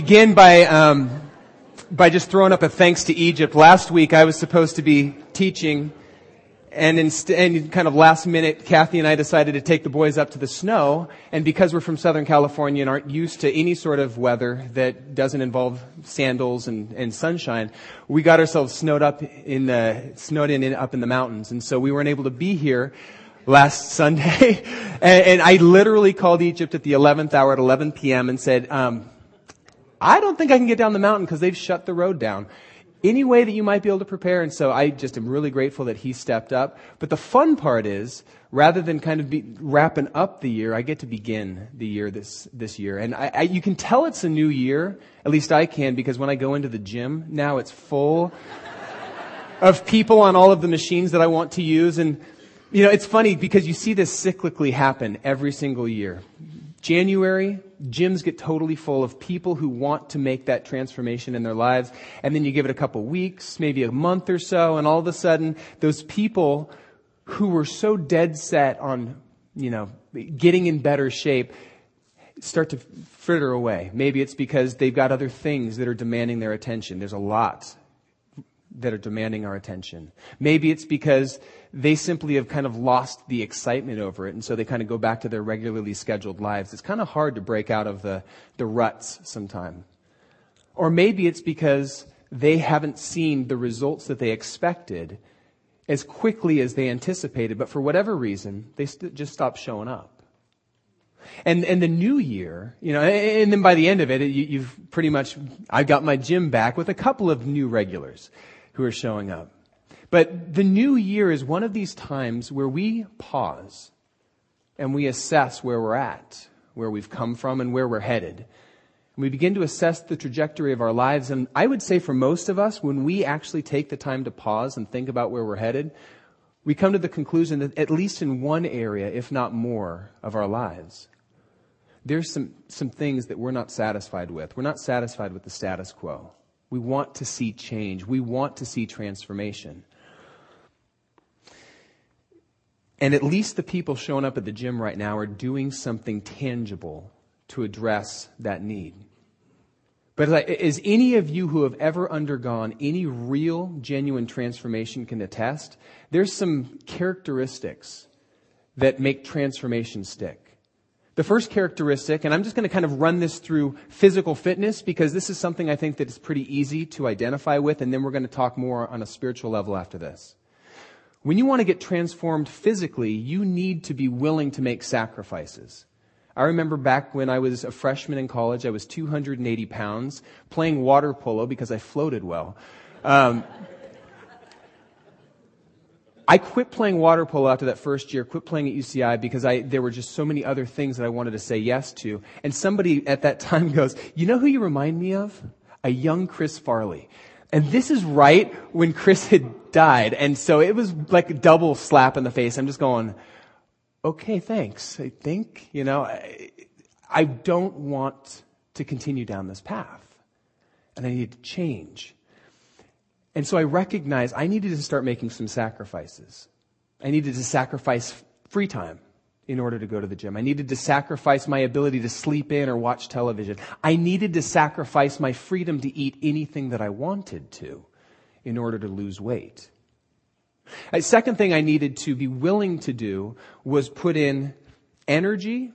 begin by um, by just throwing up a thanks to Egypt. Last week I was supposed to be teaching, and and kind of last minute, Kathy and I decided to take the boys up to the snow. And because we're from Southern California and aren't used to any sort of weather that doesn't involve sandals and, and sunshine, we got ourselves snowed up in the snowed in, in up in the mountains, and so we weren't able to be here last Sunday. and, and, I literally called Egypt at the 11th hour at 11 p.m. and said. Um, I don't think I can get down the mountain because they've shut the road down. Any way that you might be able to prepare. And so I just am really grateful that he stepped up. But the fun part is, rather than kind of be wrapping up the year, I get to begin the year this, this year. And I, I, you can tell it's a new year. At least I can because when I go into the gym now, it's full of people on all of the machines that I want to use. And, you know, it's funny because you see this cyclically happen every single year. January, gyms get totally full of people who want to make that transformation in their lives. And then you give it a couple weeks, maybe a month or so, and all of a sudden, those people who were so dead set on, you know, getting in better shape start to fritter away. Maybe it's because they've got other things that are demanding their attention. There's a lot that are demanding our attention. Maybe it's because they simply have kind of lost the excitement over it, and so they kind of go back to their regularly scheduled lives. It's kind of hard to break out of the, the ruts sometime. Or maybe it's because they haven't seen the results that they expected as quickly as they anticipated, but for whatever reason, they st- just stopped showing up. And, and the new year, you know, and then by the end of it, you, you've pretty much, I've got my gym back with a couple of new regulars who are showing up. But the new year is one of these times where we pause and we assess where we're at, where we've come from, and where we're headed. And we begin to assess the trajectory of our lives. And I would say for most of us, when we actually take the time to pause and think about where we're headed, we come to the conclusion that at least in one area, if not more, of our lives, there's some, some things that we're not satisfied with. We're not satisfied with the status quo. We want to see change. We want to see transformation. And at least the people showing up at the gym right now are doing something tangible to address that need. But as any of you who have ever undergone any real, genuine transformation can attest, there's some characteristics that make transformation stick. The first characteristic, and I'm just going to kind of run this through physical fitness because this is something I think that is pretty easy to identify with, and then we're going to talk more on a spiritual level after this. When you want to get transformed physically, you need to be willing to make sacrifices. I remember back when I was a freshman in college, I was 280 pounds, playing water polo because I floated well. Um, I quit playing water polo after that first year, quit playing at UCI because I, there were just so many other things that I wanted to say yes to. And somebody at that time goes, you know who you remind me of? A young Chris Farley. And this is right when Chris had died. And so it was like a double slap in the face. I'm just going, okay, thanks. I think, you know, I, I don't want to continue down this path. And I need to change. And so I recognized I needed to start making some sacrifices. I needed to sacrifice free time in order to go to the gym. I needed to sacrifice my ability to sleep in or watch television. I needed to sacrifice my freedom to eat anything that I wanted to in order to lose weight. A second thing I needed to be willing to do was put in energy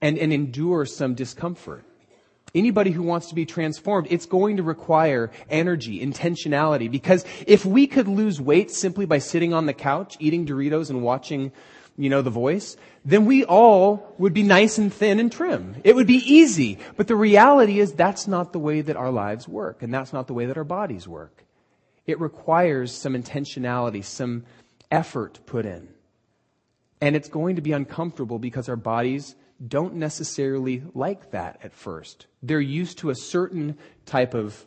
and, and endure some discomfort. Anybody who wants to be transformed, it's going to require energy, intentionality, because if we could lose weight simply by sitting on the couch, eating Doritos and watching, you know, the voice, then we all would be nice and thin and trim. It would be easy. But the reality is that's not the way that our lives work, and that's not the way that our bodies work. It requires some intentionality, some effort put in. And it's going to be uncomfortable because our bodies don't necessarily like that at first. They're used to a certain type of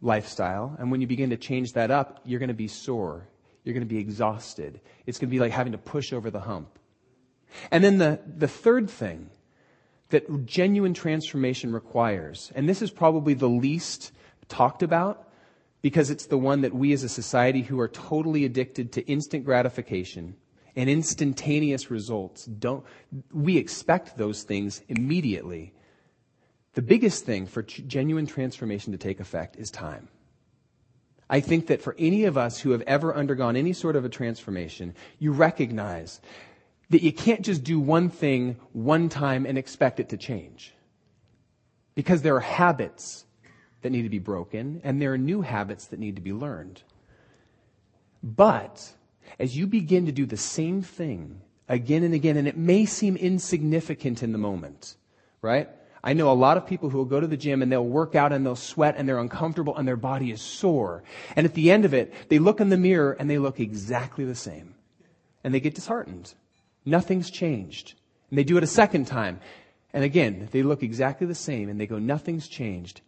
lifestyle, and when you begin to change that up, you're going to be sore. You're going to be exhausted. It's going to be like having to push over the hump. And then the, the third thing that genuine transformation requires, and this is probably the least talked about because it's the one that we as a society who are totally addicted to instant gratification and instantaneous results don't we expect those things immediately The biggest thing for genuine transformation to take effect is time. I think that for any of us who have ever undergone any sort of a transformation, you recognize that you can't just do one thing one time and expect it to change. Because there are habits that need to be broken and there are new habits that need to be learned. But as you begin to do the same thing again and again, and it may seem insignificant in the moment, right? I know a lot of people who will go to the gym and they'll work out and they'll sweat and they're uncomfortable and their body is sore. And at the end of it, they look in the mirror and they look exactly the same. And they get disheartened. Nothing's changed. And they do it a second time. And again, they look exactly the same and they go, nothing's changed.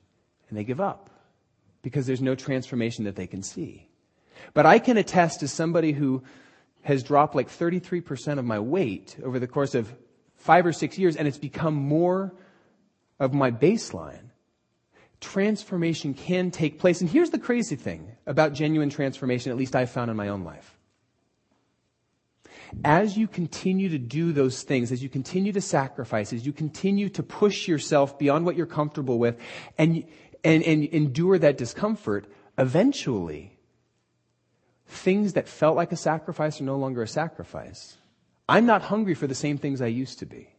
And they give up because there's no transformation that they can see. But I can attest to somebody who has dropped like 33% of my weight over the course of five or six years and it's become more of my baseline. Transformation can take place. And here's the crazy thing about genuine transformation, at least I've found in my own life as you continue to do those things, as you continue to sacrifice, as you continue to push yourself beyond what you're comfortable with and, and, and endure that discomfort, eventually, things that felt like a sacrifice are no longer a sacrifice. I'm not hungry for the same things I used to be.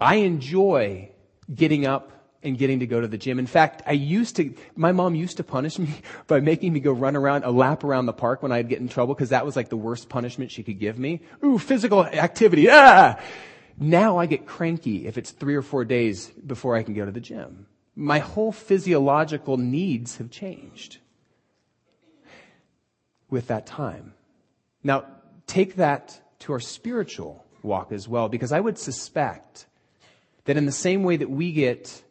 I enjoy getting up and getting to go to the gym. In fact, I used to, my mom used to punish me by making me go run around a lap around the park when I'd get in trouble because that was like the worst punishment she could give me. Ooh, physical activity. Ah! Now I get cranky if it's three or four days before I can go to the gym. My whole physiological needs have changed with that time. Now, take that to our spiritual walk as well, because I would suspect that in the same way that we get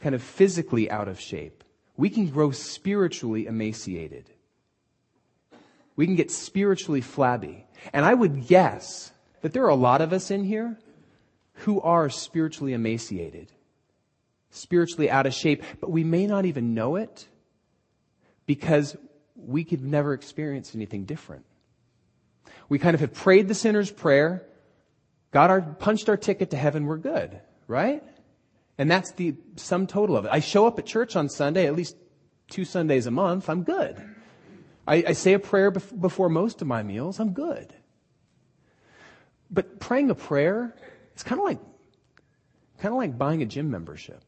kind of physically out of shape, we can grow spiritually emaciated. We can get spiritually flabby. And I would guess that there are a lot of us in here who are spiritually emaciated, spiritually out of shape, but we may not even know it because we could never experience anything different. We kind of have prayed the sinner's prayer, got our, punched our ticket to heaven, we're good, right? And that's the sum total of it. I show up at church on Sunday, at least two Sundays a month, I'm good. I, I say a prayer bef- before most of my meals, I'm good. But praying a prayer, it's kind of like, kind of like buying a gym membership.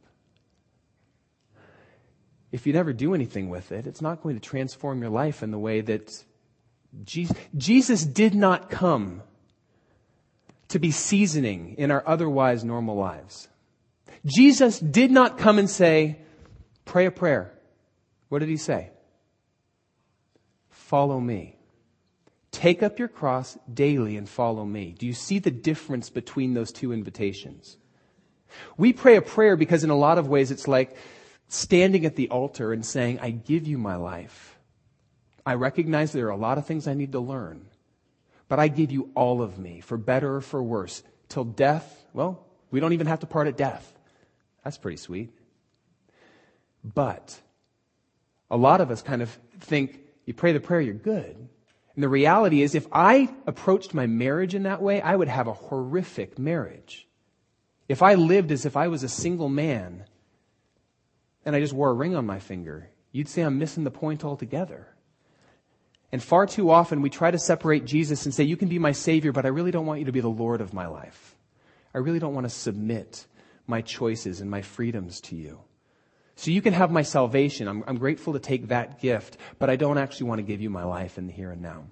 If you never do anything with it, it's not going to transform your life in the way that Jesus, Jesus did not come to be seasoning in our otherwise normal lives. Jesus did not come and say, pray a prayer. What did he say? Follow me. Take up your cross daily and follow me. Do you see the difference between those two invitations? We pray a prayer because in a lot of ways it's like standing at the altar and saying, I give you my life. I recognize there are a lot of things I need to learn, but I give you all of me for better or for worse till death. Well, we don't even have to part at death. That's pretty sweet. But a lot of us kind of think you pray the prayer, you're good. And the reality is, if I approached my marriage in that way, I would have a horrific marriage. If I lived as if I was a single man and I just wore a ring on my finger, you'd say I'm missing the point altogether. And far too often we try to separate Jesus and say, You can be my Savior, but I really don't want you to be the Lord of my life. I really don't want to submit my choices and my freedoms to you. So you can have my salvation. I'm, I'm grateful to take that gift, but I don't actually want to give you my life in the here and now.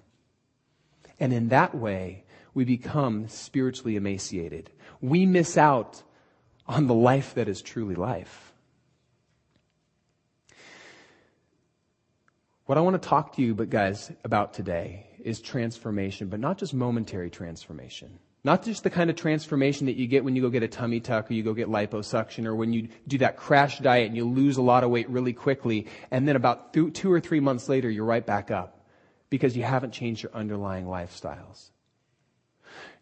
And in that way, we become spiritually emaciated. We miss out on the life that is truly life. What I want to talk to you, but guys, about today is transformation, but not just momentary transformation. Not just the kind of transformation that you get when you go get a tummy tuck or you go get liposuction or when you do that crash diet and you lose a lot of weight really quickly and then about th- two or three months later you're right back up because you haven't changed your underlying lifestyles.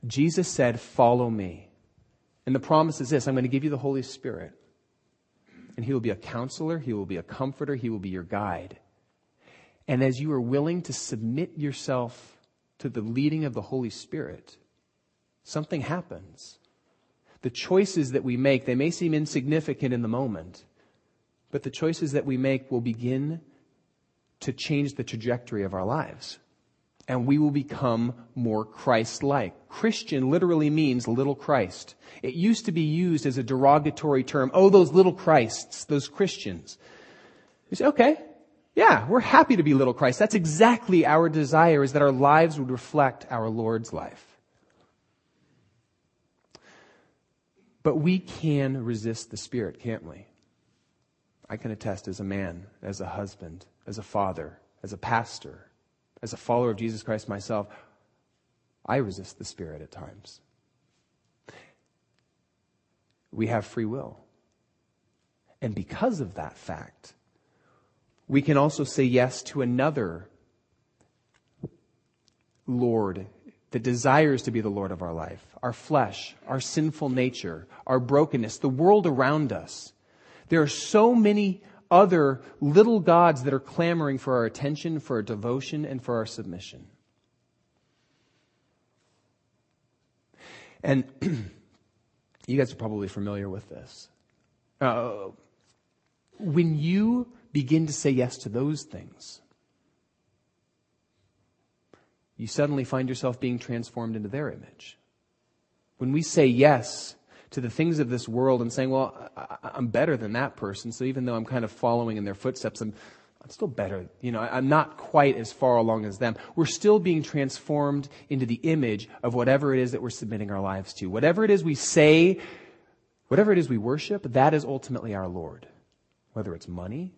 Jesus said, follow me. And the promise is this, I'm going to give you the Holy Spirit. And he will be a counselor, he will be a comforter, he will be your guide. And as you are willing to submit yourself to the leading of the Holy Spirit, something happens. The choices that we make, they may seem insignificant in the moment, but the choices that we make will begin to change the trajectory of our lives. And we will become more Christ-like. Christian literally means little Christ. It used to be used as a derogatory term. Oh, those little Christs, those Christians. You say, okay, yeah, we're happy to be little Christ. That's exactly our desire is that our lives would reflect our Lord's life. But we can resist the Spirit, can't we? I can attest as a man, as a husband, as a father, as a pastor, as a follower of Jesus Christ myself, I resist the Spirit at times. We have free will. And because of that fact, we can also say yes to another Lord that desires to be the Lord of our life, our flesh, our sinful nature, our brokenness, the world around us. There are so many other little gods that are clamoring for our attention, for our devotion, and for our submission. And you guys are probably familiar with this. Uh, when you begin to say yes to those things, you suddenly find yourself being transformed into their image. When we say yes to the things of this world and saying, well, I, am better than that person. So even though I'm kind of following in their footsteps, I'm, I'm still better. You know, I'm not quite as far along as them. We're still being transformed into the image of whatever it is that we're submitting our lives to. Whatever it is we say, whatever it is we worship, that is ultimately our Lord. Whether it's money,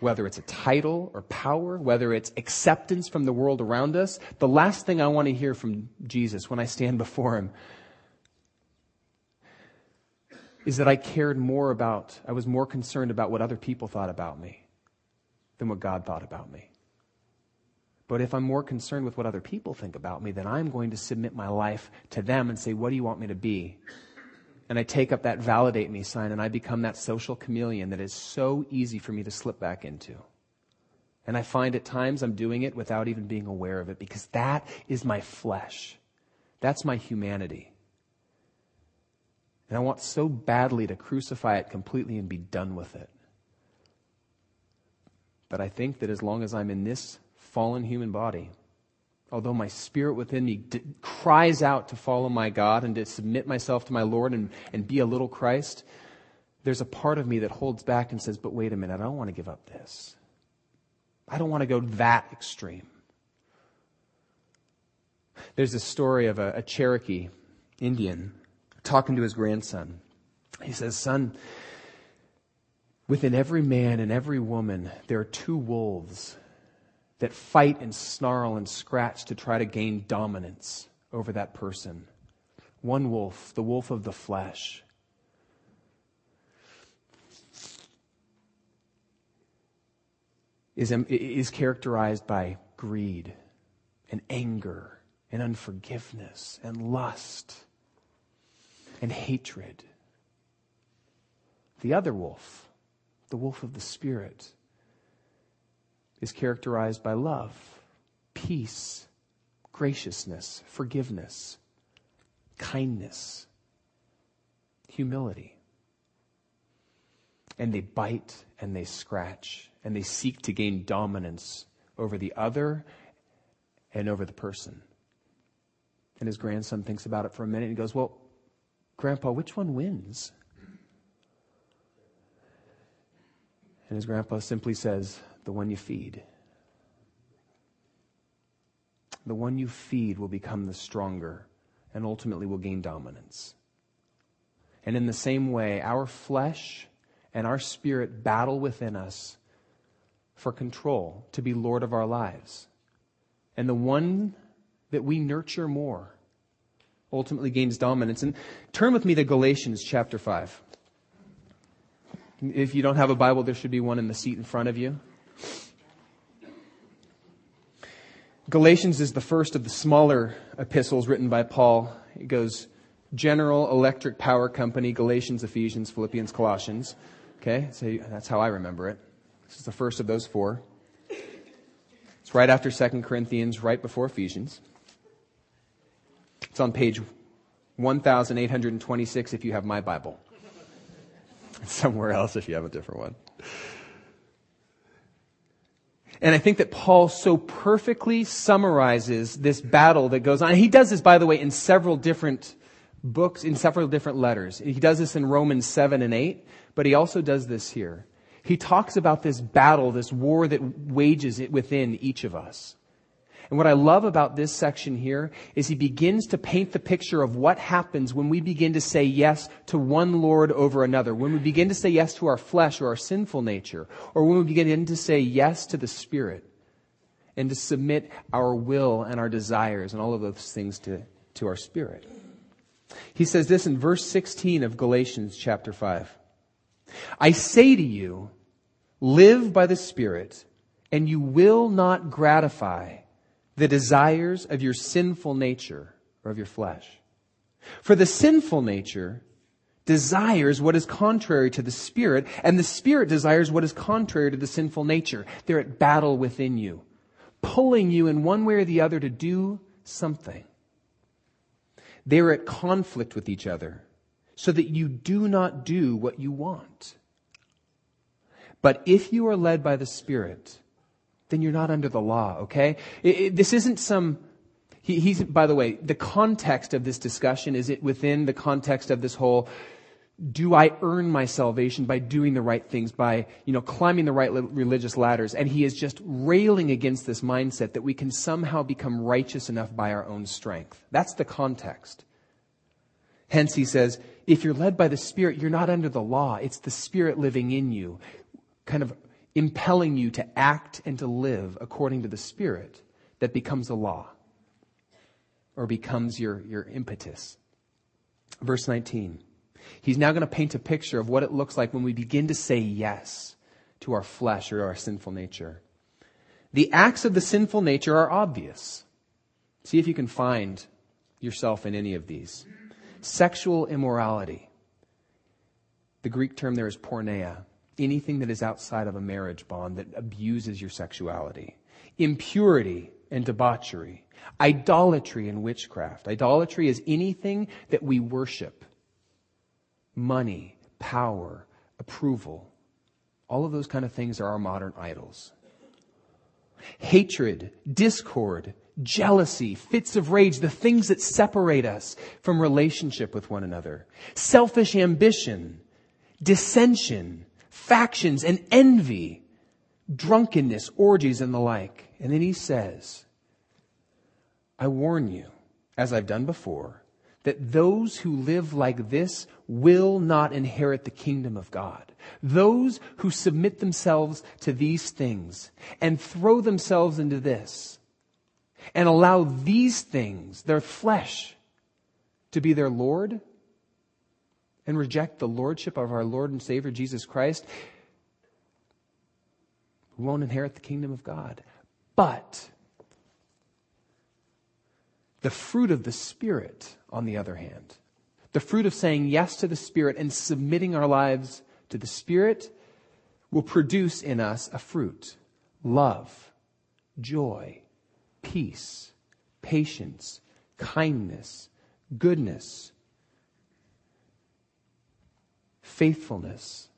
whether it's a title or power, whether it's acceptance from the world around us, the last thing I want to hear from Jesus when I stand before him is that I cared more about, I was more concerned about what other people thought about me than what God thought about me. But if I'm more concerned with what other people think about me, then I'm going to submit my life to them and say, What do you want me to be? And I take up that validate me sign and I become that social chameleon that is so easy for me to slip back into. And I find at times I'm doing it without even being aware of it because that is my flesh. That's my humanity. And I want so badly to crucify it completely and be done with it. But I think that as long as I'm in this fallen human body, although my spirit within me d- cries out to follow my God and to submit myself to my Lord and, and be a little Christ, there's a part of me that holds back and says, but wait a minute, I don't want to give up this. I don't want to go that extreme. There's a story of a, a Cherokee Indian talking to his grandson. He says, Son, within every man and every woman, there are two wolves that fight and snarl and scratch to try to gain dominance over that person. One wolf, the wolf of the flesh, is, is characterized by greed and anger and unforgiveness and lust and hatred. The other wolf, the wolf of the Spirit, is characterized by love, peace, graciousness, forgiveness, kindness, humility. And they bite and they scratch and they seek to gain dominance over the other and over the person. And his grandson thinks about it for a minute and goes, Well, Grandpa, which one wins? And his grandpa simply says, The one you feed. The one you feed will become the stronger and ultimately will gain dominance. And in the same way, our flesh and our spirit battle within us for control, to be Lord of our lives. And the one that we nurture more ultimately gains dominance. And turn with me to Galatians chapter 5. If you don't have a Bible, there should be one in the seat in front of you. Galatians is the first of the smaller epistles written by Paul. It goes General Electric Power Company, Galatians, Ephesians, Philippians, Colossians. Okay, so that's how I remember it. This is the first of those four. It's right after 2 Corinthians, right before Ephesians. It's on page 1826 if you have my Bible. It's Somewhere else if you have a different one. And I think that Paul so perfectly summarizes this battle that goes on. He does this, by the way, in several different books, in several different letters. He does this in Romans 7 and 8, but he also does this here. He talks about this battle, this war that wages it within each of us. And what I love about this section here is he begins to paint the picture of what happens when we begin to say yes to one Lord over another, when we begin to say yes to our flesh or our sinful nature, or when we begin to say yes to the Spirit and to submit our will and our desires and all of those things to, to our Spirit. He says this in verse 16 of Galatians chapter 5. I say to you, live by the Spirit, and you will not gratify the desires of your sinful nature or of your flesh. For the sinful nature desires what is contrary to the Spirit, and the Spirit desires what is contrary to the sinful nature. They're at battle within you, pulling you in one way or the other to do something. They're at conflict with each other so that you do not do what you want. But if you are led by the Spirit, then you're not under the law, okay? It, it, this isn't some, he, he's, by the way, the context of this discussion is it within the context of this whole, do I earn my salvation by doing the right things, by, you know, climbing the right religious ladders? And he is just railing against this mindset that we can somehow become righteous enough by our own strength. That's the context. Hence he says, if you're led by the Spirit, you're not under the law. It's the Spirit living in you, kind of impelling you to act and to live according to the Spirit that becomes a law or becomes your, your impetus. Verse 19. He's now going to paint a picture of what it looks like when we begin to say yes to our flesh or our sinful nature. The acts of the sinful nature are obvious. See if you can find yourself in any of these. Sexual immorality. The Greek term there is porneia anything that is outside of a marriage bond that abuses your sexuality. Impurity and debauchery. Idolatry and witchcraft. Idolatry is anything that we worship. Money, power, approval. All of those kind of things are our modern idols. Hatred, discord, jealousy, fits of rage, the things that separate us from relationship with one another. Selfish ambition, dissension, factions and envy, drunkenness, orgies, and the like. And then he says, I warn you, as I've done before, that those who live like this will not inherit the kingdom of God. Those who submit themselves to these things and throw themselves into this and allow these things, their flesh, to be their Lord and reject the lordship of our Lord and Savior Jesus Christ, we won't inherit the kingdom of God. But the fruit of the Spirit, on the other hand, the fruit of saying yes to the Spirit and submitting our lives to the Spirit will produce in us a fruit love, joy, peace, patience, kindness, goodness, faithfulness,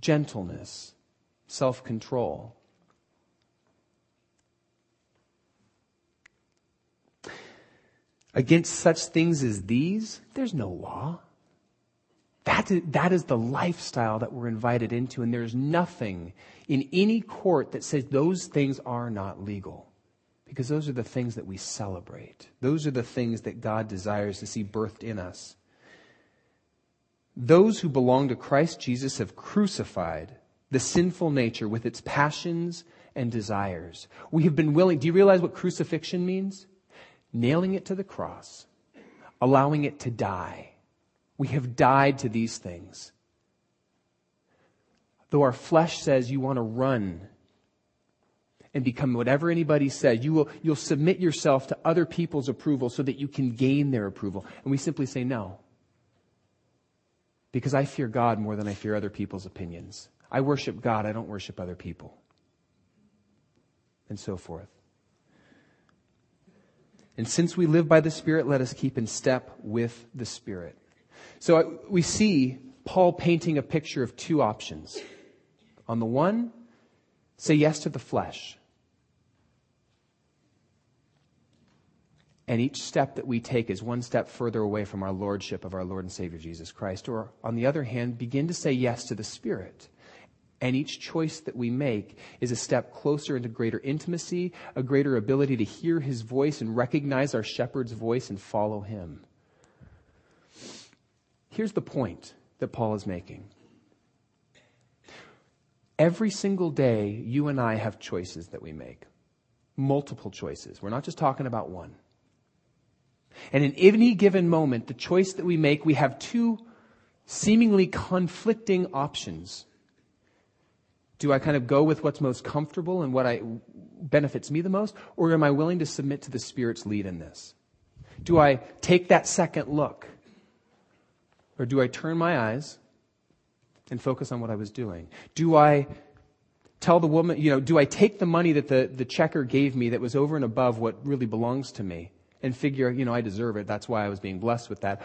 gentleness, self control. Against such things as these, there's no law. That is, that is the lifestyle that we're invited into, and there's nothing in any court that says those things are not legal. Because those are the things that we celebrate. Those are the things that God desires to see birthed in us. Those who belong to Christ Jesus have crucified the sinful nature with its passions and desires. We have been willing, do you realize what crucifixion means? Nailing it to the cross, allowing it to die. We have died to these things. Though our flesh says you want to run and become whatever anybody says, you will, you'll submit yourself to other people's approval so that you can gain their approval. And we simply say no because I fear God more than I fear other people's opinions. I worship God, I don't worship other people. And so forth. And since we live by the Spirit, let us keep in step with the Spirit. So uh, we see Paul painting a picture of two options. On the one, say yes to the flesh. And each step that we take is one step further away from our lordship of our Lord and Savior Jesus Christ. Or, on the other hand, begin to say yes to the Spirit. And each choice that we make is a step closer into greater intimacy, a greater ability to hear His voice and recognize our shepherd's voice and follow Him. Here's the point that Paul is making. Every single day, you and I have choices that we make. Multiple choices. We're not just talking about one. And in any given moment, the choice that we make, we have two seemingly conflicting options. Do I kind of go with what's most comfortable and what I, benefits me the most? Or am I willing to submit to the Spirit's lead in this? Do I take that second look? Or do I turn my eyes and focus on what I was doing? Do I tell the woman, you know, do I take the money that the, the checker gave me that was over and above what really belongs to me and figure, you know, I deserve it. That's why I was being blessed with that.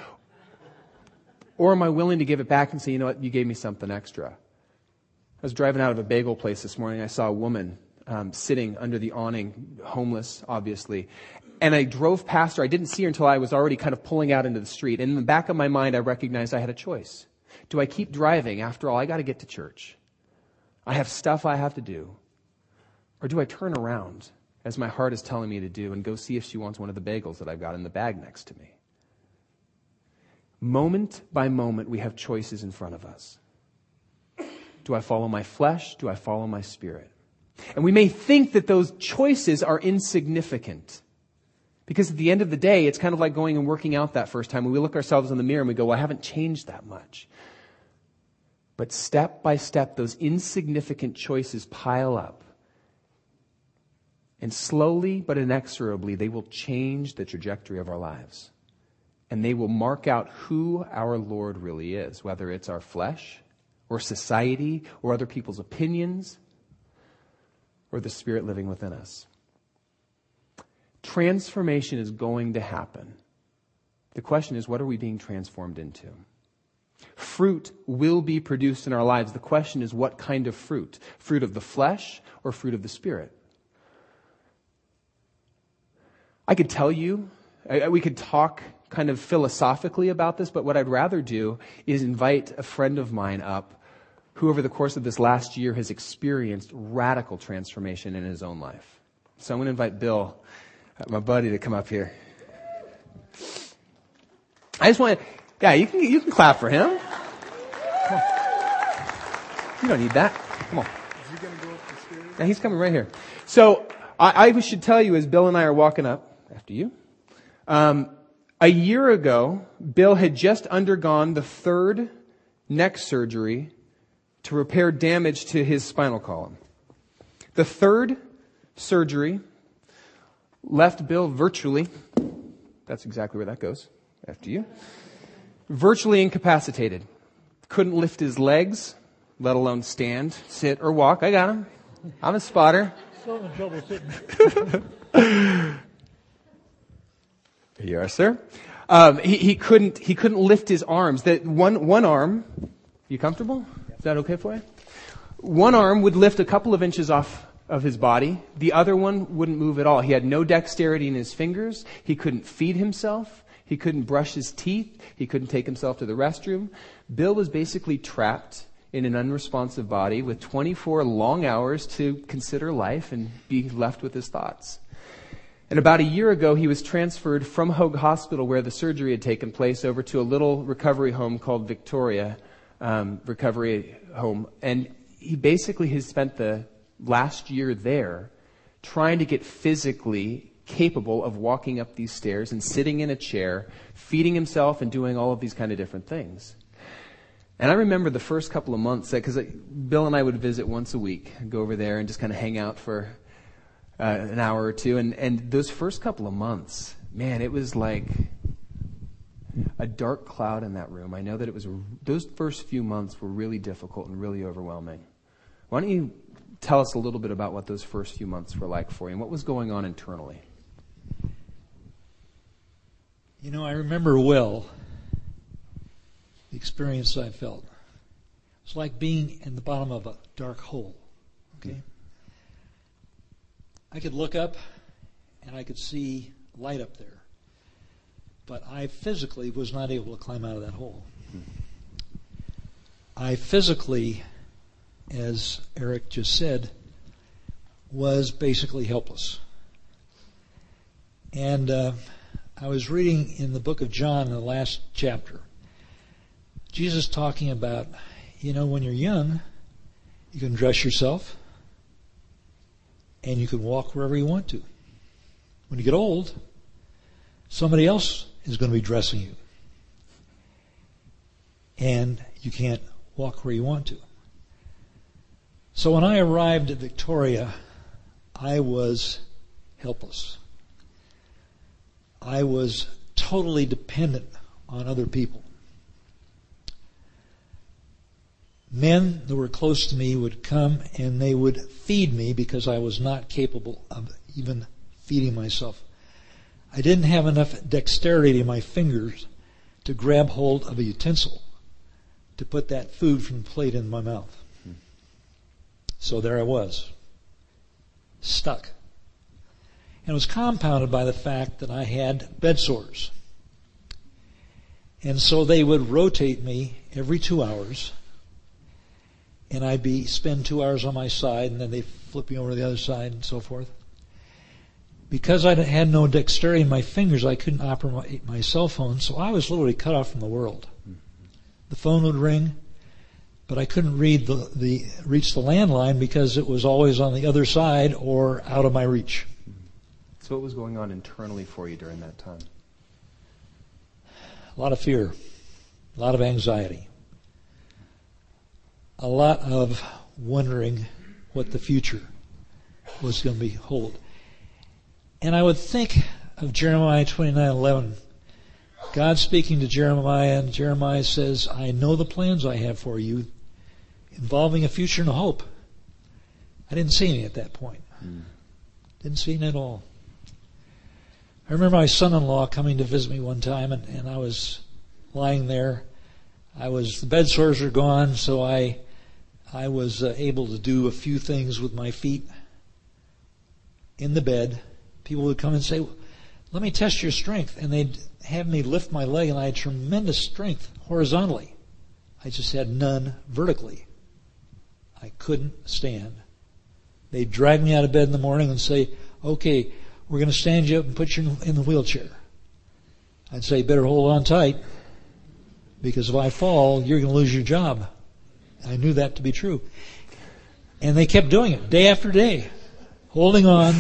Or am I willing to give it back and say, you know what, you gave me something extra? I was driving out of a bagel place this morning. I saw a woman um, sitting under the awning, homeless, obviously. And I drove past her. I didn't see her until I was already kind of pulling out into the street. And in the back of my mind, I recognized I had a choice. Do I keep driving? After all, I got to get to church. I have stuff I have to do. Or do I turn around, as my heart is telling me to do, and go see if she wants one of the bagels that I've got in the bag next to me? Moment by moment, we have choices in front of us. Do I follow my flesh? Do I follow my spirit? And we may think that those choices are insignificant. Because at the end of the day, it's kind of like going and working out that first time. When we look ourselves in the mirror and we go, well, I haven't changed that much. But step by step, those insignificant choices pile up. And slowly but inexorably, they will change the trajectory of our lives. And they will mark out who our Lord really is, whether it's our flesh, or society, or other people's opinions, or the Spirit living within us. Transformation is going to happen. The question is, what are we being transformed into? Fruit will be produced in our lives. The question is, what kind of fruit? Fruit of the flesh or fruit of the Spirit? I could tell you, we could talk kind of philosophically about this, but what I'd rather do is invite a friend of mine up who over the course of this last year has experienced radical transformation in his own life. So I'm going to invite Bill, uh, my buddy, to come up here. I just want to, yeah, you can, you can clap for him. You don't need that. Come on. Is he going to go up the stairs? Yeah, he's coming right here. So I, I, should tell you as Bill and I are walking up after you. Um, a year ago, Bill had just undergone the third neck surgery to repair damage to his spinal column. The third surgery left Bill virtually, that's exactly where that goes, after you, virtually incapacitated. Couldn't lift his legs, let alone stand, sit, or walk. I got him. I'm a spotter. Still in trouble sitting. Are, sir. Um, he, he, couldn't, he couldn't lift his arms. That one, one arm, you comfortable? Is that okay for you? One arm would lift a couple of inches off of his body. The other one wouldn't move at all. He had no dexterity in his fingers. He couldn't feed himself. He couldn't brush his teeth. He couldn't take himself to the restroom. Bill was basically trapped in an unresponsive body with 24 long hours to consider life and be left with his thoughts. And about a year ago, he was transferred from Hoag Hospital, where the surgery had taken place, over to a little recovery home called Victoria um, recovery home, and he basically has spent the last year there trying to get physically capable of walking up these stairs and sitting in a chair, feeding himself and doing all of these kind of different things. And I remember the first couple of months because Bill and I would visit once a week, go over there and just kind of hang out for uh, an hour or two. And, and those first couple of months, man, it was like a dark cloud in that room. I know that it was, those first few months were really difficult and really overwhelming. Why don't you tell us a little bit about what those first few months were like for you and what was going on internally? You know, I remember well the experience I felt. It's like being in the bottom of a dark hole. Okay? I could look up and I could see light up there. But I physically was not able to climb out of that hole. I physically, as Eric just said, was basically helpless. And uh, I was reading in the book of John, in the last chapter, Jesus talking about, you know, when you're young, you can dress yourself and you can walk wherever you want to. When you get old, somebody else is going to be dressing you. And you can't walk where you want to. So when I arrived at Victoria, I was helpless. I was totally dependent on other people. Men that were close to me would come and they would feed me because I was not capable of even feeding myself. I didn't have enough dexterity in my fingers to grab hold of a utensil to put that food from the plate in my mouth. So there I was, stuck. And it was compounded by the fact that I had bed sores. And so they would rotate me every two hours. And I'd be spend two hours on my side and then they flip me over to the other side and so forth. Because I had no dexterity in my fingers, I couldn't operate my cell phone, so I was literally cut off from the world. The phone would ring, but I couldn't read the, the reach the landline because it was always on the other side or out of my reach. So, what was going on internally for you during that time? A lot of fear, a lot of anxiety, a lot of wondering what the future was going to be hold. And I would think of Jeremiah 29:11. God speaking to Jeremiah, and Jeremiah says, "I know the plans I have for you, involving a future and a hope." I didn't see any at that point. Mm. Didn't see any at all. I remember my son-in-law coming to visit me one time, and, and I was lying there. I was the bed sores were gone, so I I was uh, able to do a few things with my feet in the bed. People would come and say, "Let me test your strength," and they'd have me lift my leg, and I had tremendous strength horizontally. I just had none vertically. I couldn't stand. They'd drag me out of bed in the morning and say, "Okay." We're going to stand you up and put you in the wheelchair. I'd say, better hold on tight because if I fall, you're going to lose your job. I knew that to be true. And they kept doing it day after day, holding on,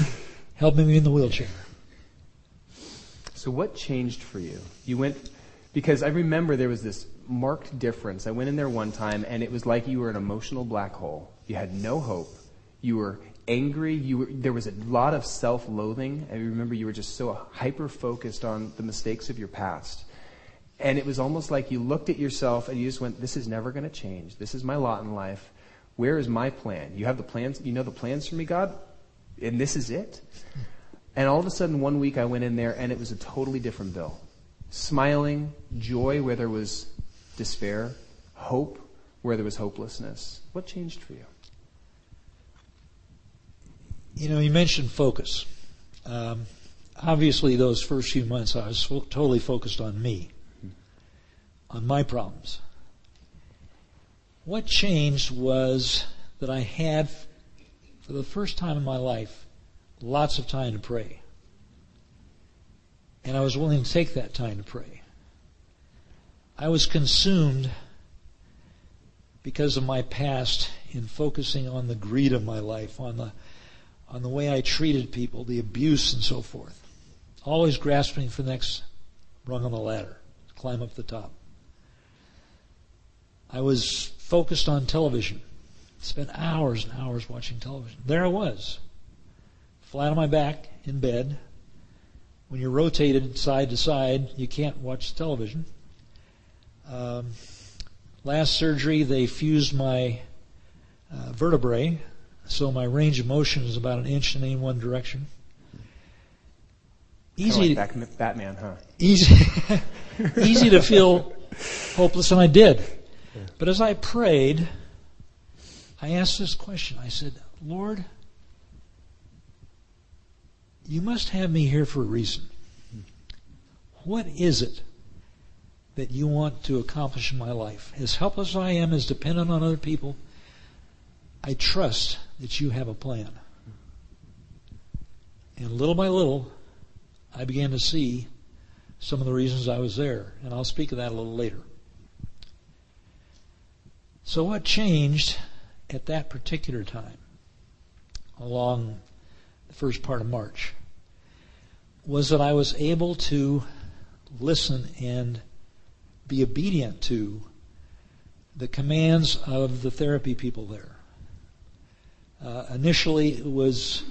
helping me in the wheelchair. So what changed for you? You went, because I remember there was this marked difference. I went in there one time and it was like you were an emotional black hole. You had no hope. You were angry. You were, there was a lot of self-loathing. I remember you were just so hyper focused on the mistakes of your past. And it was almost like you looked at yourself and you just went, this is never going to change. This is my lot in life. Where is my plan? You have the plans, you know the plans for me, God? And this is it? And all of a sudden one week I went in there and it was a totally different Bill. Smiling, joy where there was despair, hope where there was hopelessness. What changed for you? You know, you mentioned focus. Um, obviously, those first few months, I was totally focused on me, on my problems. What changed was that I had, for the first time in my life, lots of time to pray. And I was willing to take that time to pray. I was consumed because of my past in focusing on the greed of my life, on the on the way I treated people, the abuse and so forth. Always grasping for the next rung on the ladder, climb up the top. I was focused on television. Spent hours and hours watching television. There I was, flat on my back in bed. When you're rotated side to side, you can't watch television. Um, last surgery, they fused my uh, vertebrae so my range of motion is about an inch in any one direction. easy, like Batman, huh? Easy, easy to feel hopeless, and I did. But as I prayed, I asked this question. I said, Lord, you must have me here for a reason. What is it that you want to accomplish in my life? As helpless as I am, as dependent on other people, I trust that you have a plan. And little by little, I began to see some of the reasons I was there. And I'll speak of that a little later. So, what changed at that particular time, along the first part of March, was that I was able to listen and be obedient to the commands of the therapy people there. Uh, initially, it was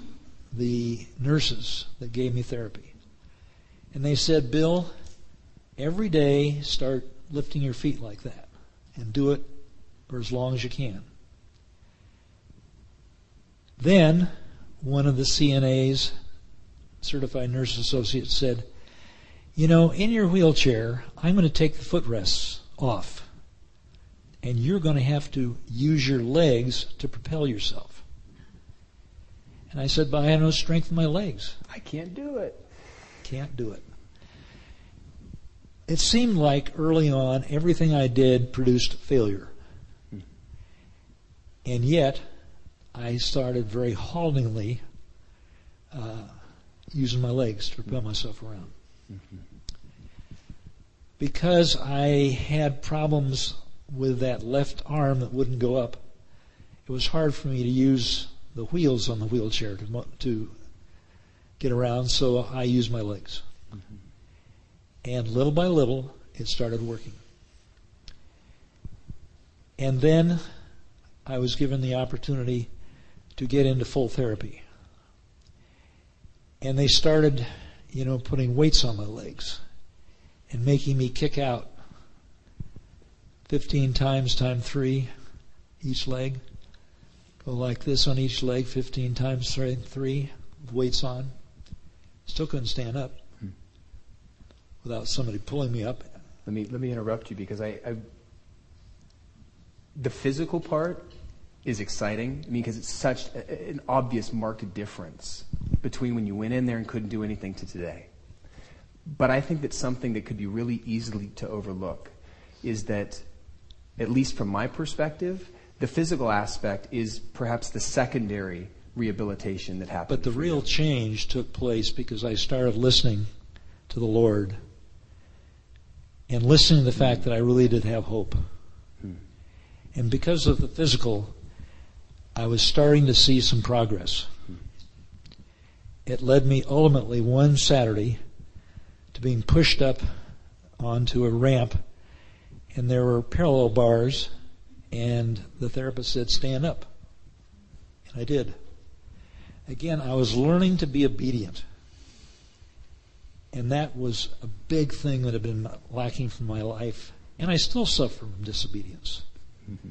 the nurses that gave me therapy. And they said, Bill, every day start lifting your feet like that and do it for as long as you can. Then, one of the CNAs, certified nurse associates, said, You know, in your wheelchair, I'm going to take the footrests off. And you're going to have to use your legs to propel yourself. And I said, But I have no strength in my legs. I can't do it. Can't do it. It seemed like early on everything I did produced failure. And yet, I started very haltingly uh, using my legs to propel myself around. Because I had problems with that left arm that wouldn't go up, it was hard for me to use the wheels on the wheelchair to, to get around, so I used my legs. And little by little, it started working. And then I was given the opportunity to get into full therapy. And they started, you know, putting weights on my legs and making me kick out 15 times times three each leg. Go like this on each leg, 15 times three, three weights on. Still couldn't stand up hmm. without somebody pulling me up. Let me let me interrupt you because I, I the physical part is exciting. I mean, because it's such an obvious marked difference between when you went in there and couldn't do anything to today. But I think that something that could be really easily to overlook is that, at least from my perspective, the physical aspect is perhaps the secondary rehabilitation that happened. But the real change took place because I started listening to the Lord and listening to the fact that I really did have hope. And because of the physical, I was starting to see some progress. It led me ultimately one Saturday to being pushed up onto a ramp, and there were parallel bars, and the therapist said, Stand up. And I did. Again, I was learning to be obedient. And that was a big thing that had been lacking from my life. And I still suffer from disobedience. Mm-hmm.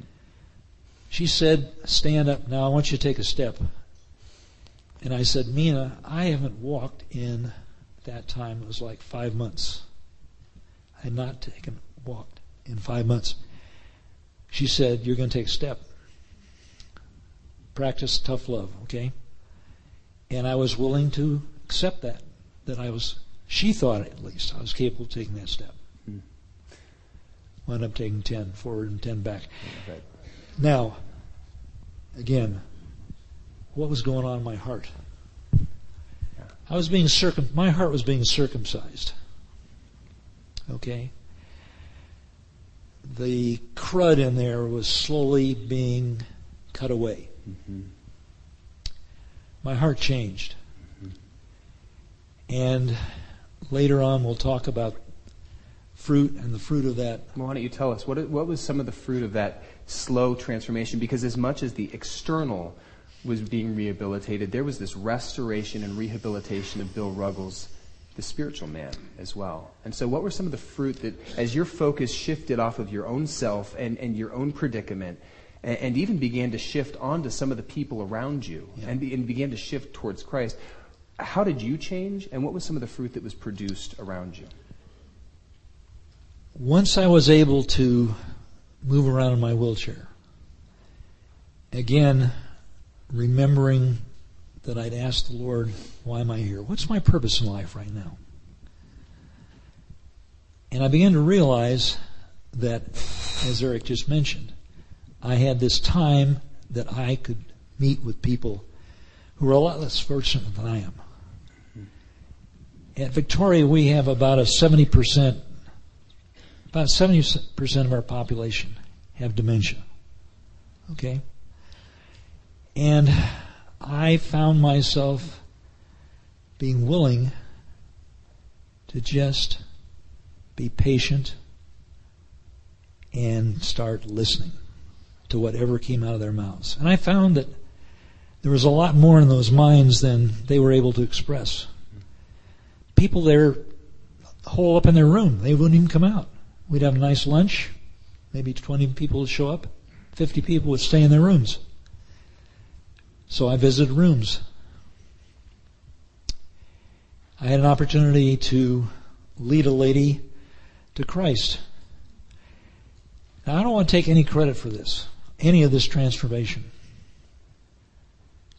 She said, Stand up now. I want you to take a step. And I said, Mina, I haven't walked in that time. It was like five months. I had not taken walked in five months. She said, You're going to take a step. Practice tough love, okay? And I was willing to accept that. That I was, she thought at least, I was capable of taking that step. Wound up taking 10 forward and 10 back. Okay. Now, again, what was going on in my heart? I was being circum. My heart was being circumcised. Okay. The crud in there was slowly being cut away. Mm-hmm. My heart changed. Mm-hmm. And later on, we'll talk about fruit and the fruit of that. Well, why don't you tell us what what was some of the fruit of that slow transformation? Because as much as the external was being rehabilitated, there was this restoration and rehabilitation of Bill Ruggles, the spiritual man, as well. And so, what were some of the fruit that, as your focus shifted off of your own self and, and your own predicament, and, and even began to shift onto some of the people around you, yeah. and, and began to shift towards Christ? how did you change, and what was some of the fruit that was produced around you? Once I was able to move around in my wheelchair, again, remembering that I'd asked the Lord, why am I here? What's my purpose in life right now? And I began to realize that, as Eric just mentioned, I had this time that I could meet with people who are a lot less fortunate than I am. At Victoria, we have about a 70%, about 70% of our population have dementia. Okay? And I found myself being willing to just be patient and start listening to whatever came out of their mouths. And I found that there was a lot more in those minds than they were able to express. People there hole up in their room. They wouldn't even come out. We'd have a nice lunch. Maybe 20 people would show up. 50 people would stay in their rooms. So I visited rooms. I had an opportunity to lead a lady to Christ. Now, I don't want to take any credit for this, any of this transformation.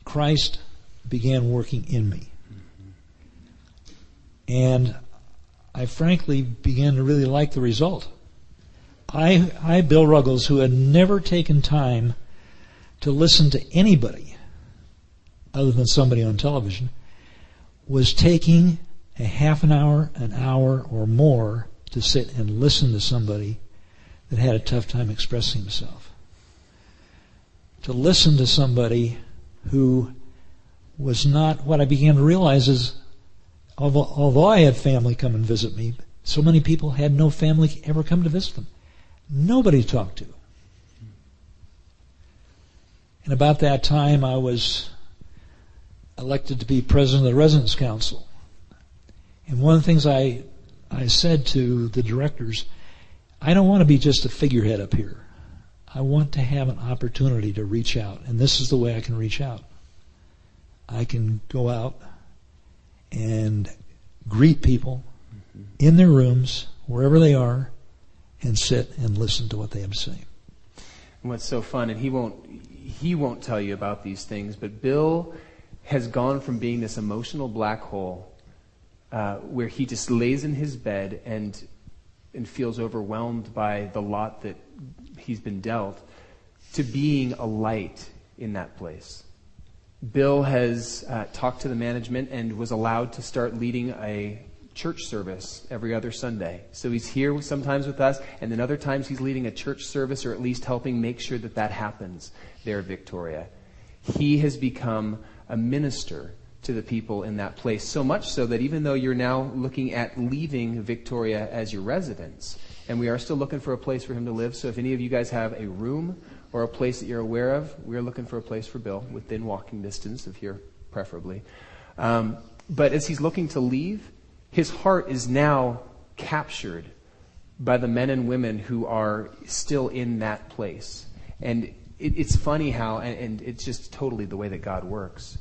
Christ began working in me. And I frankly began to really like the result. I, I, Bill Ruggles, who had never taken time to listen to anybody other than somebody on television, was taking a half an hour, an hour, or more to sit and listen to somebody that had a tough time expressing himself. To listen to somebody who was not what I began to realize is although, although I had family come and visit me, so many people had no family ever come to visit them. Nobody to talk to. And about that time I was elected to be president of the Residence Council. And one of the things I, I said to the directors, I don't want to be just a figurehead up here. I want to have an opportunity to reach out. And this is the way I can reach out. I can go out and greet people in their rooms, wherever they are, and sit and listen to what they have to say. And what's so fun, and he won't, he won't tell you about these things, but Bill has gone from being this emotional black hole uh, where he just lays in his bed and and feels overwhelmed by the lot that he's been dealt to being a light in that place. Bill has uh, talked to the management and was allowed to start leading a church service every other Sunday. So he's here sometimes with us, and then other times he's leading a church service or at least helping make sure that that happens there Victoria. He has become a minister to the people in that place. So much so that even though you're now looking at leaving Victoria as your residence, and we are still looking for a place for him to live. So if any of you guys have a room or a place that you're aware of, we're looking for a place for Bill within walking distance of here, preferably. Um, but as he's looking to leave, his heart is now captured by the men and women who are still in that place. And it, it's funny how, and, and it's just totally the way that God works.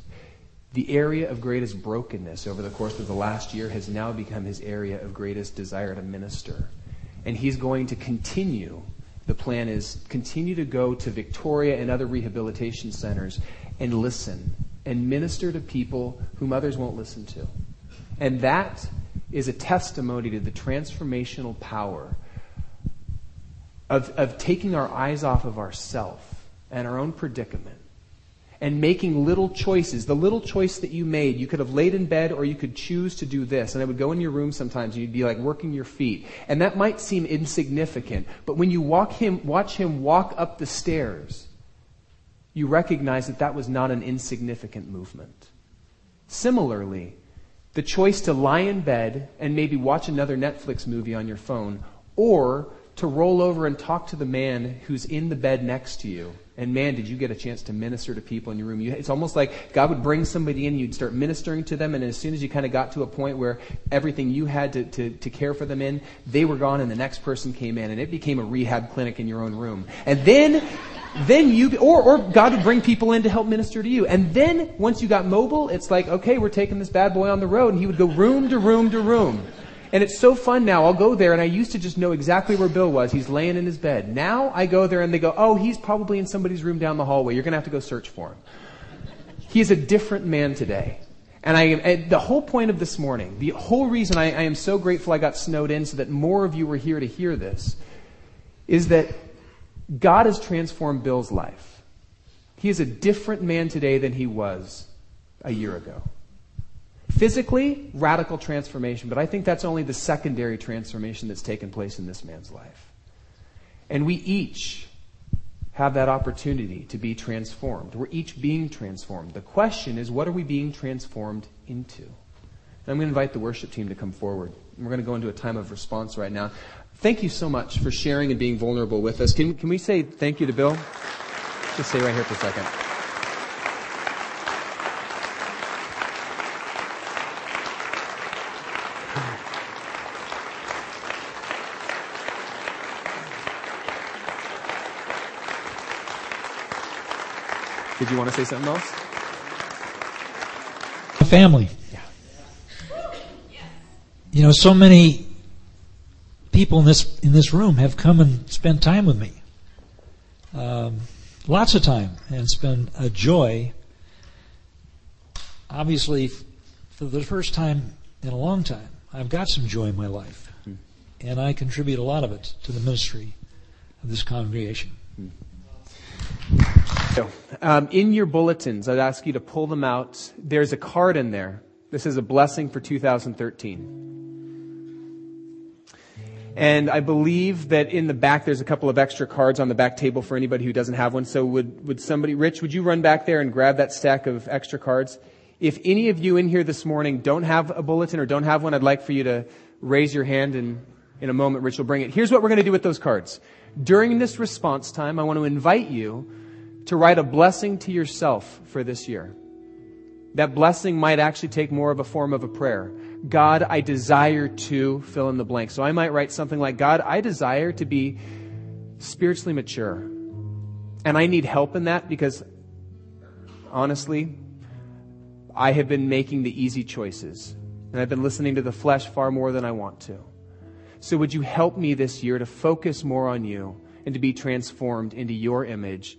The area of greatest brokenness over the course of the last year has now become his area of greatest desire to minister. And he's going to continue. The plan is continue to go to Victoria and other rehabilitation centers and listen and minister to people whom others won't listen to. And that is a testimony to the transformational power of, of taking our eyes off of ourself and our own predicament and making little choices. The little choice that you made, you could have laid in bed or you could choose to do this. And I would go in your room sometimes and you'd be like working your feet. And that might seem insignificant, but when you walk him, watch him walk up the stairs, you recognize that that was not an insignificant movement. Similarly, the choice to lie in bed and maybe watch another Netflix movie on your phone or to roll over and talk to the man who's in the bed next to you and man, did you get a chance to minister to people in your room. You, it's almost like God would bring somebody in, you'd start ministering to them, and as soon as you kind of got to a point where everything you had to, to, to care for them in, they were gone, and the next person came in, and it became a rehab clinic in your own room. And then then you, or, or God would bring people in to help minister to you. And then once you got mobile, it's like, okay, we're taking this bad boy on the road. And he would go room to room to room. And it's so fun now. I'll go there and I used to just know exactly where Bill was. He's laying in his bed. Now I go there and they go, oh, he's probably in somebody's room down the hallway. You're going to have to go search for him. He is a different man today. And I, and the whole point of this morning, the whole reason I, I am so grateful I got snowed in so that more of you were here to hear this, is that God has transformed Bill's life. He is a different man today than he was a year ago. Physically, radical transformation, but I think that's only the secondary transformation that's taken place in this man's life. And we each have that opportunity to be transformed. We're each being transformed. The question is, what are we being transformed into? And I'm going to invite the worship team to come forward. We're going to go into a time of response right now. Thank you so much for sharing and being vulnerable with us. Can, can we say thank you to Bill? Just stay right here for a second. Did you want to say something else? Family. Yeah. You know, so many people in this in this room have come and spent time with me. Um, lots of time, and it's been a joy. Obviously, for the first time in a long time, I've got some joy in my life, mm. and I contribute a lot of it to the ministry of this congregation. Mm. So, um, in your bulletins, I'd ask you to pull them out. There's a card in there. This is a blessing for 2013. And I believe that in the back there's a couple of extra cards on the back table for anybody who doesn't have one. So would, would somebody, Rich, would you run back there and grab that stack of extra cards? If any of you in here this morning don't have a bulletin or don't have one, I'd like for you to raise your hand and in a moment Rich will bring it. Here's what we're going to do with those cards. During this response time, I want to invite you to write a blessing to yourself for this year. That blessing might actually take more of a form of a prayer. God, I desire to fill in the blank. So I might write something like, God, I desire to be spiritually mature. And I need help in that because honestly, I have been making the easy choices. And I've been listening to the flesh far more than I want to. So would you help me this year to focus more on you and to be transformed into your image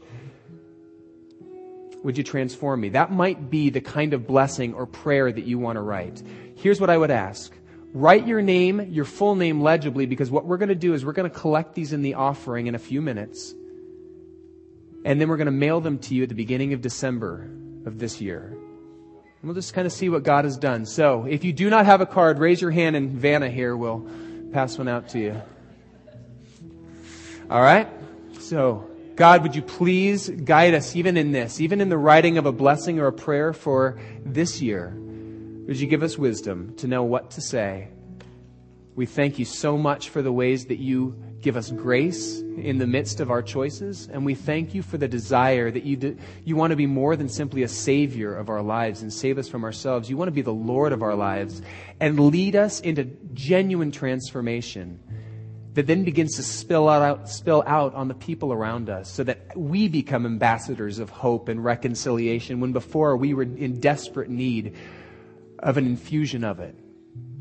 would you transform me? That might be the kind of blessing or prayer that you want to write. Here's what I would ask. Write your name, your full name legibly, because what we're going to do is we're going to collect these in the offering in a few minutes. And then we're going to mail them to you at the beginning of December of this year. And we'll just kind of see what God has done. So, if you do not have a card, raise your hand and Vanna here will pass one out to you. All right? So, God, would you please guide us even in this, even in the writing of a blessing or a prayer for this year? Would you give us wisdom to know what to say? We thank you so much for the ways that you give us grace in the midst of our choices. And we thank you for the desire that you, do, you want to be more than simply a savior of our lives and save us from ourselves. You want to be the Lord of our lives and lead us into genuine transformation that then begins to spill out, spill out on the people around us so that we become ambassadors of hope and reconciliation when before we were in desperate need of an infusion of it.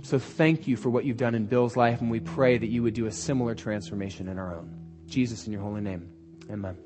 So thank you for what you've done in Bill's life, and we pray that you would do a similar transformation in our own. Jesus, in your holy name, amen.